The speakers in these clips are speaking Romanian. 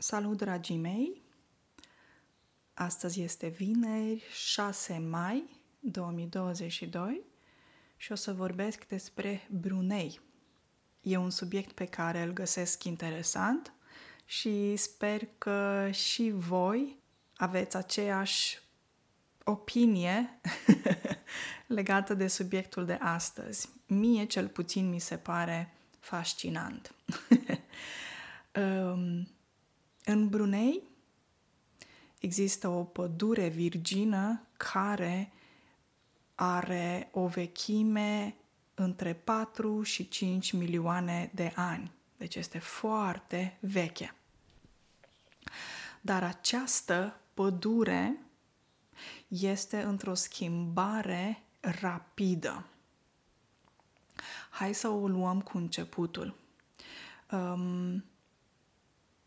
Salut, dragii mei! Astăzi este vineri, 6 mai 2022 și o să vorbesc despre Brunei. E un subiect pe care îl găsesc interesant și sper că și voi aveți aceeași opinie legată de subiectul de astăzi. Mie, cel puțin, mi se pare fascinant. um, în Brunei există o pădure virgină care are o vechime între 4 și 5 milioane de ani. Deci este foarte veche. Dar această pădure este într-o schimbare rapidă. Hai să o luăm cu începutul. Um,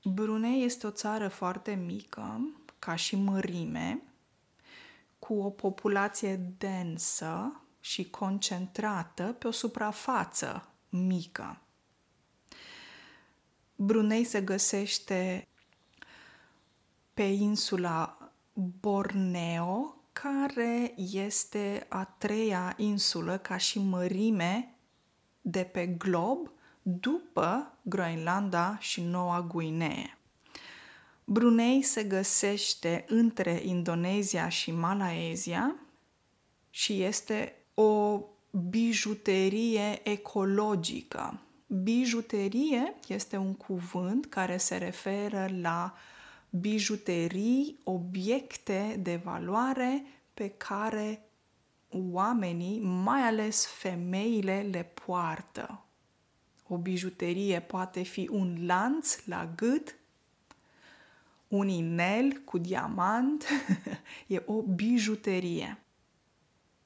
Brunei este o țară foarte mică, ca și mărime, cu o populație densă și concentrată pe o suprafață mică. Brunei se găsește pe insula Borneo, care este a treia insulă ca și mărime de pe glob după Groenlanda și Noua Guinee. Brunei se găsește între Indonezia și Malaezia și este o bijuterie ecologică. Bijuterie este un cuvânt care se referă la bijuterii, obiecte de valoare pe care oamenii, mai ales femeile, le poartă. O bijuterie poate fi un lanț la gât, un inel cu diamant, e o bijuterie.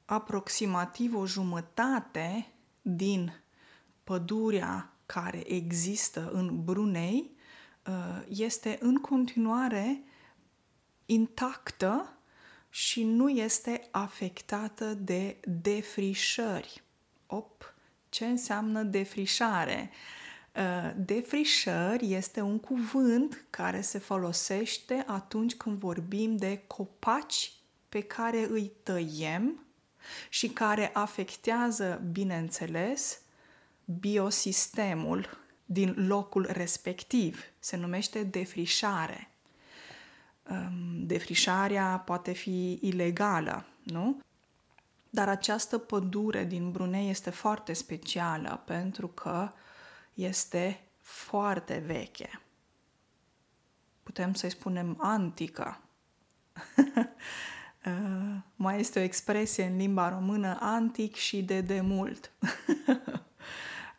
Aproximativ o jumătate din pădurea care există în Brunei uh, este în continuare intactă și nu este afectată de defrișări. Op, ce înseamnă defrișare? Uh, defrișări este un cuvânt care se folosește atunci când vorbim de copaci pe care îi tăiem și care afectează, bineînțeles, biosistemul din locul respectiv. Se numește defrișare. Um, defrișarea poate fi ilegală, nu? Dar această pădure din Brunei este foarte specială pentru că este foarte veche. Putem să-i spunem antică. Uh, mai este o expresie în limba română antic și de demult.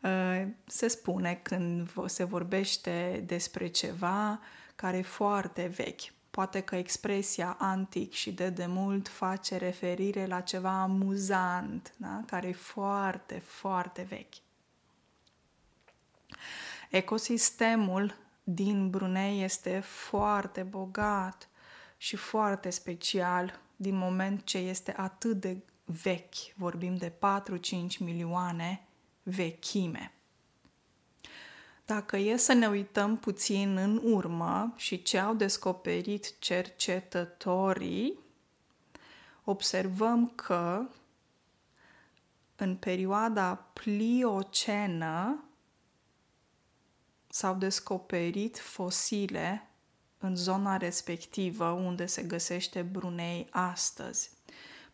Uh, se spune când se vorbește despre ceva care e foarte vechi. Poate că expresia antic și de demult face referire la ceva amuzant, da? care e foarte, foarte vechi. Ecosistemul din Brunei este foarte bogat și foarte special din moment ce este atât de vechi, vorbim de 4-5 milioane vechime. Dacă e să ne uităm puțin în urmă și ce au descoperit cercetătorii, observăm că în perioada pliocenă s-au descoperit fosile în zona respectivă unde se găsește Brunei astăzi.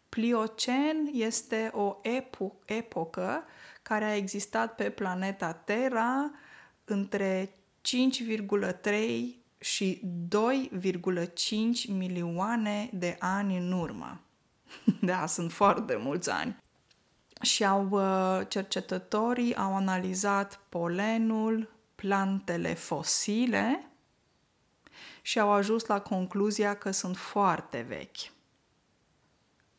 Pliocen este o epo- epocă care a existat pe planeta Terra între 5,3 și 2,5 milioane de ani în urmă. Da, sunt foarte mulți ani. Și au uh, cercetătorii au analizat polenul, plantele fosile și au ajuns la concluzia că sunt foarte vechi.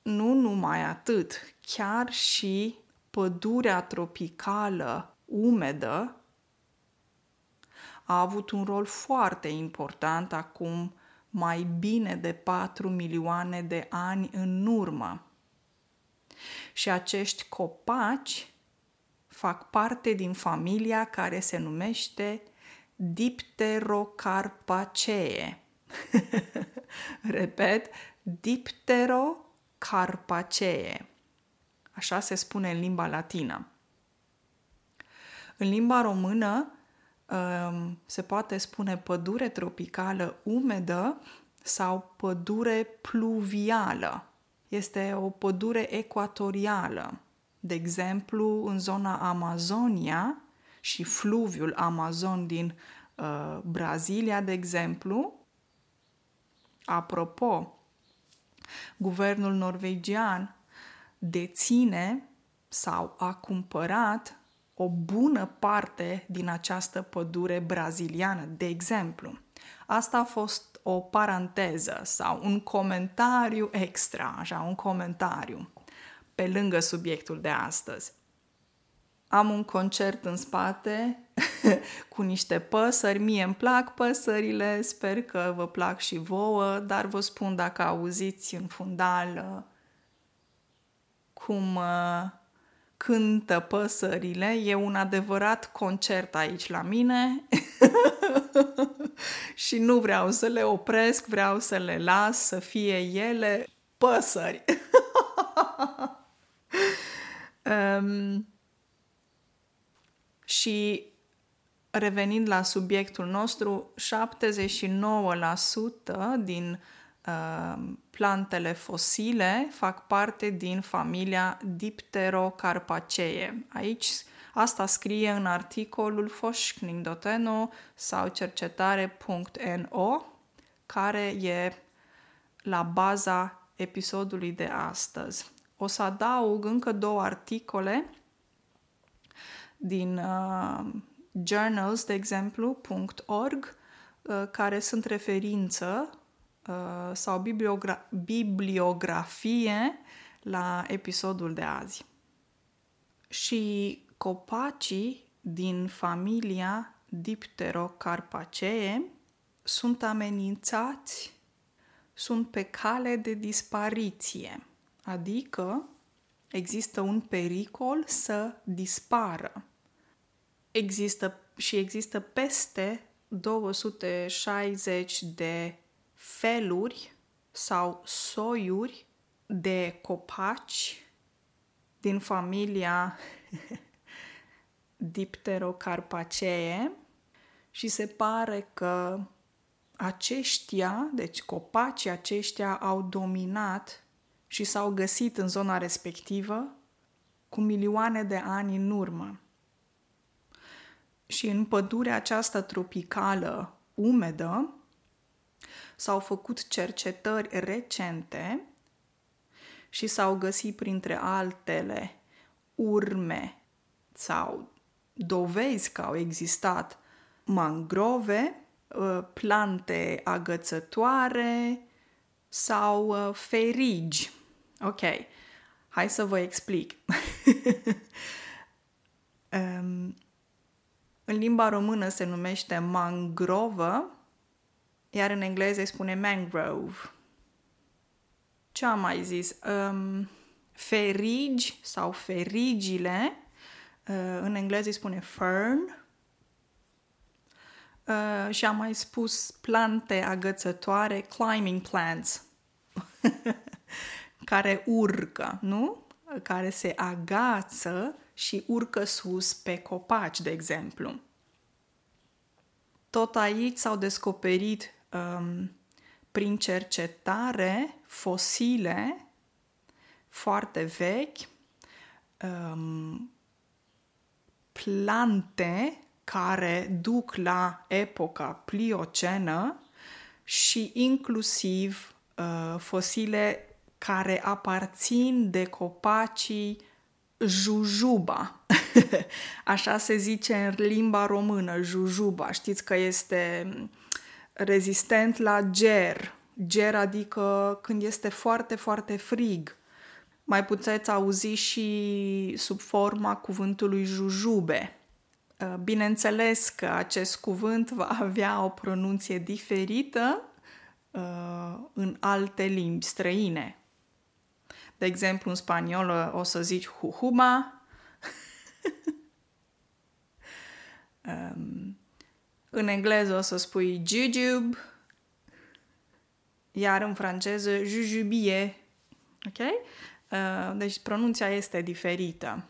Nu numai atât, chiar și pădurea tropicală umedă a avut un rol foarte important acum mai bine de 4 milioane de ani în urmă. Și acești copaci fac parte din familia care se numește dipterocarpacee. Repet, dipterocarpacee. Așa se spune în limba latină. În limba română um, se poate spune pădure tropicală umedă sau pădure pluvială. Este o pădure ecuatorială. De exemplu, în zona Amazonia și fluviul Amazon din uh, Brazilia, de exemplu. Apropo, guvernul norvegian deține sau a cumpărat o bună parte din această pădure braziliană, de exemplu. Asta a fost o paranteză sau un comentariu extra, așa, un comentariu pe lângă subiectul de astăzi. Am un concert în spate cu niște păsări, mie îmi plac păsările, sper că vă plac și vouă, dar vă spun dacă auziți în fundal uh, cum uh, cântă păsările, e un adevărat concert aici la mine și nu vreau să le opresc, vreau să le las să fie ele păsări. um, și revenind la subiectul nostru, 79% din uh, plantele fosile fac parte din familia Dipterocarpacee. Aici asta scrie în articolul forskning.no sau cercetare.no care e la baza episodului de astăzi. O să adaug încă două articole din uh, journals, de exemplu, .org, uh, care sunt referință uh, sau bibliogra- bibliografie la episodul de azi. Și copacii din familia Dipterocarpacee sunt amenințați, sunt pe cale de dispariție, adică există un pericol să dispară există și există peste 260 de feluri sau soiuri de copaci din familia Dipterocarpacee și se pare că aceștia, deci copacii aceștia au dominat și s-au găsit în zona respectivă cu milioane de ani în urmă. Și în pădurea aceasta tropicală umedă s-au făcut cercetări recente și s-au găsit printre altele urme sau dovezi că au existat mangrove, uh, plante agățătoare sau uh, ferigi. Ok, hai să vă explic. um, În limba română se numește mangrovă, iar în engleză îi spune mangrove. Ce am mai zis? Um, ferigi sau ferigile, uh, în engleză îi spune fern. Uh, și am mai spus plante agățătoare, climbing plants, care urcă, nu? Care se agață și urcă sus pe copaci, de exemplu. Tot aici s-au descoperit um, prin cercetare fosile foarte vechi, um, plante care duc la epoca pliocenă și inclusiv uh, fosile care aparțin de copacii jujuba. Așa se zice în limba română, jujuba. Știți că este rezistent la ger. Ger adică când este foarte, foarte frig. Mai puteți auzi și sub forma cuvântului jujube. Uh, bineînțeles că acest cuvânt va avea o pronunție diferită uh, în alte limbi străine, de exemplu, în spaniolă o să zici jujuba. um, În engleză o să spui jujube, iar în franceză jujubie. Ok? Uh, deci pronunția este diferită.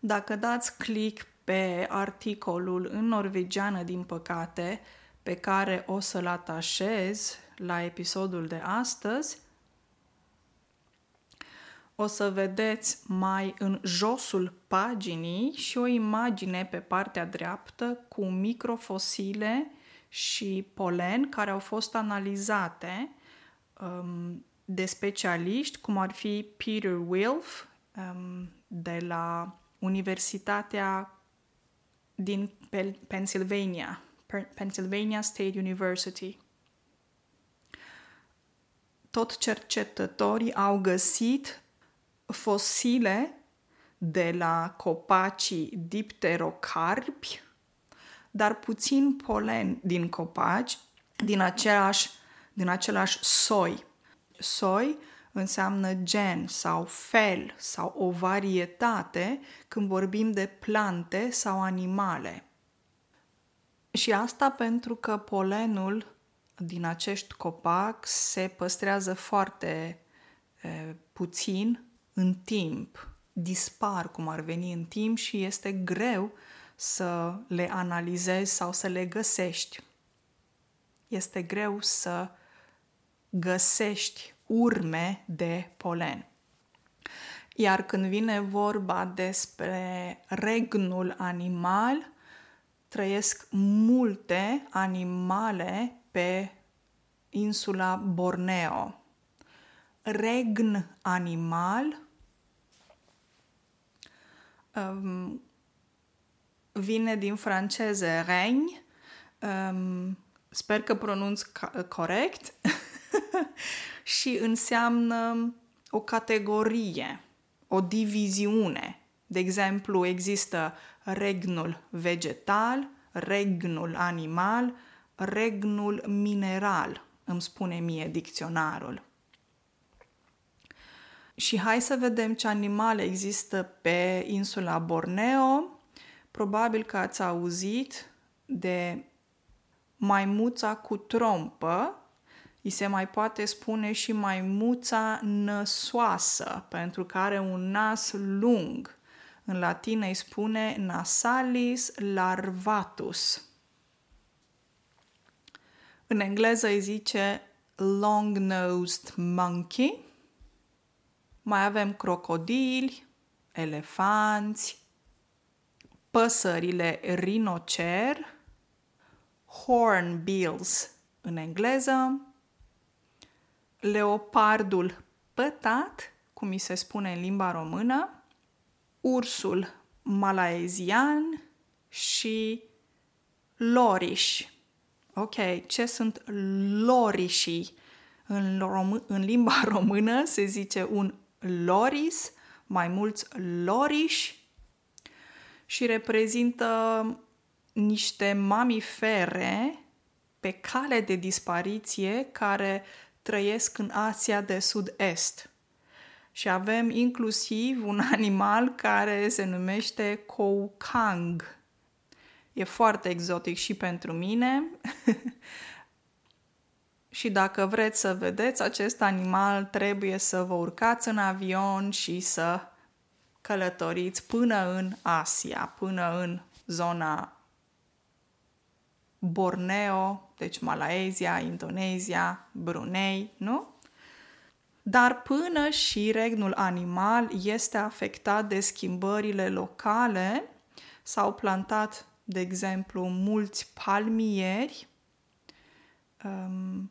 Dacă dați click pe articolul în norvegiană, din păcate, pe care o să-l atașez la episodul de astăzi, o să vedeți mai în josul paginii și o imagine pe partea dreaptă cu microfosile și polen care au fost analizate um, de specialiști, cum ar fi Peter Wilf um, de la Universitatea din Pennsylvania, Pennsylvania State University. Tot cercetătorii au găsit fosile de la copacii dipterocarpi, dar puțin polen din copaci din același, din același soi. Soi înseamnă gen sau fel sau o varietate când vorbim de plante sau animale. Și asta pentru că polenul din acești copac se păstrează foarte e, puțin în timp, dispar cum ar veni în timp și este greu să le analizezi sau să le găsești. Este greu să găsești urme de polen. Iar când vine vorba despre regnul animal, trăiesc multe animale pe insula Borneo. Regn animal um, vine din franceză regn, um, sper că pronunț corect, și înseamnă o categorie, o diviziune. De exemplu, există regnul vegetal, regnul animal, regnul mineral, îmi spune mie dicționarul. Și hai să vedem ce animale există pe insula Borneo. Probabil că ați auzit de maimuța cu trompă, îi se mai poate spune și maimuța năsoasă, pentru că are un nas lung. În latină îi spune nasalis larvatus. În engleză îi zice long-nosed monkey. Mai avem crocodili, elefanți, păsările rinocer, hornbills în engleză, leopardul pătat, cum mi se spune în limba română, ursul malaezian și loriș. Ok, ce sunt lorișii? În, rom- în limba română se zice un loris, mai mulți loriși și reprezintă niște mamifere pe cale de dispariție care trăiesc în Asia de Sud-Est. Și avem inclusiv un animal care se numește Koukang. E foarte exotic și pentru mine. și dacă vreți să vedeți acest animal, trebuie să vă urcați în avion și să călătoriți până în Asia, până în zona Borneo, deci Malaezia, Indonezia, Brunei, nu? Dar până și regnul animal este afectat de schimbările locale, s-au plantat, de exemplu, mulți palmieri, um,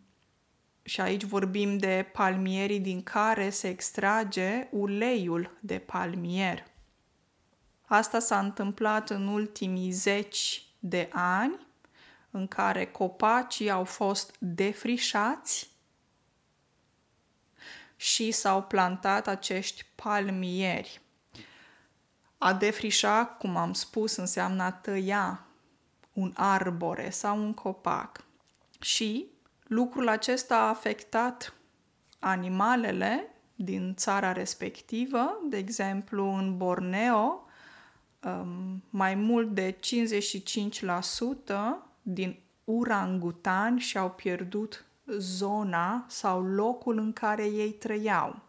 și aici vorbim de palmierii din care se extrage uleiul de palmier. Asta s-a întâmplat în ultimii zeci de ani în care copacii au fost defrișați și s-au plantat acești palmieri. A defrișa, cum am spus, înseamnă a tăia un arbore sau un copac. Și lucrul acesta a afectat animalele din țara respectivă, de exemplu în Borneo, um, mai mult de 55% din urangutani și-au pierdut zona sau locul în care ei trăiau.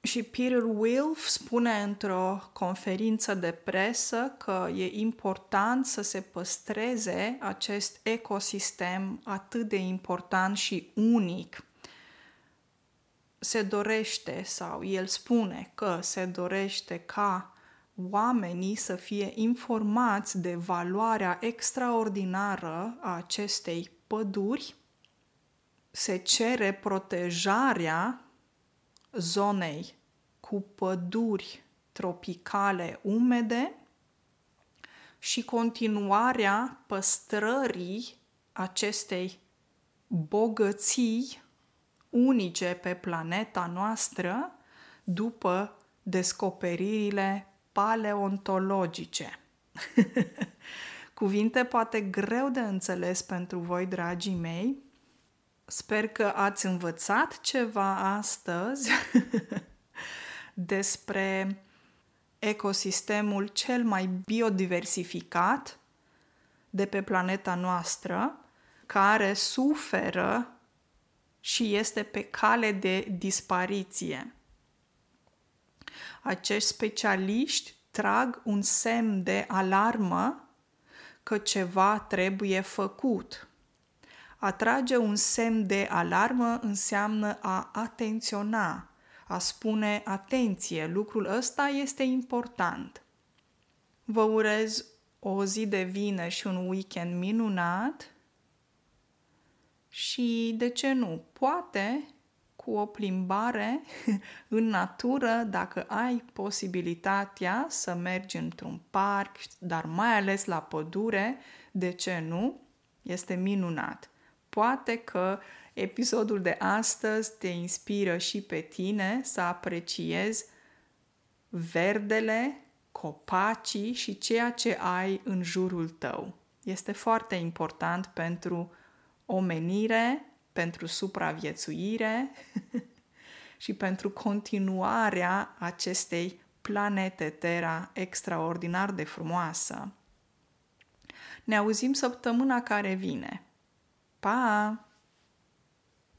Și Peter Wilf spune într-o conferință de presă că e important să se păstreze acest ecosistem atât de important și unic. Se dorește, sau el spune că se dorește ca oamenii să fie informați de valoarea extraordinară a acestei păduri, se cere protejarea zonei cu păduri tropicale umede și continuarea păstrării acestei bogății unice pe planeta noastră după descoperirile paleontologice. Cuvinte poate greu de înțeles pentru voi, dragii mei. Sper că ați învățat ceva astăzi despre ecosistemul cel mai biodiversificat de pe planeta noastră, care suferă și este pe cale de dispariție. Acești specialiști trag un semn de alarmă că ceva trebuie făcut. A trage un semn de alarmă înseamnă a atenționa, a spune atenție, lucrul ăsta este important. Vă urez o zi de vină și un weekend minunat și, de ce nu, poate cu o plimbare în natură dacă ai posibilitatea să mergi într-un parc, dar mai ales la pădure, de ce nu? Este minunat. Poate că episodul de astăzi te inspiră și pe tine să apreciezi verdele, copacii și ceea ce ai în jurul tău. Este foarte important pentru omenire, pentru supraviețuire și pentru continuarea acestei planete Terra extraordinar de frumoasă. Ne auzim săptămâna care vine. Pa!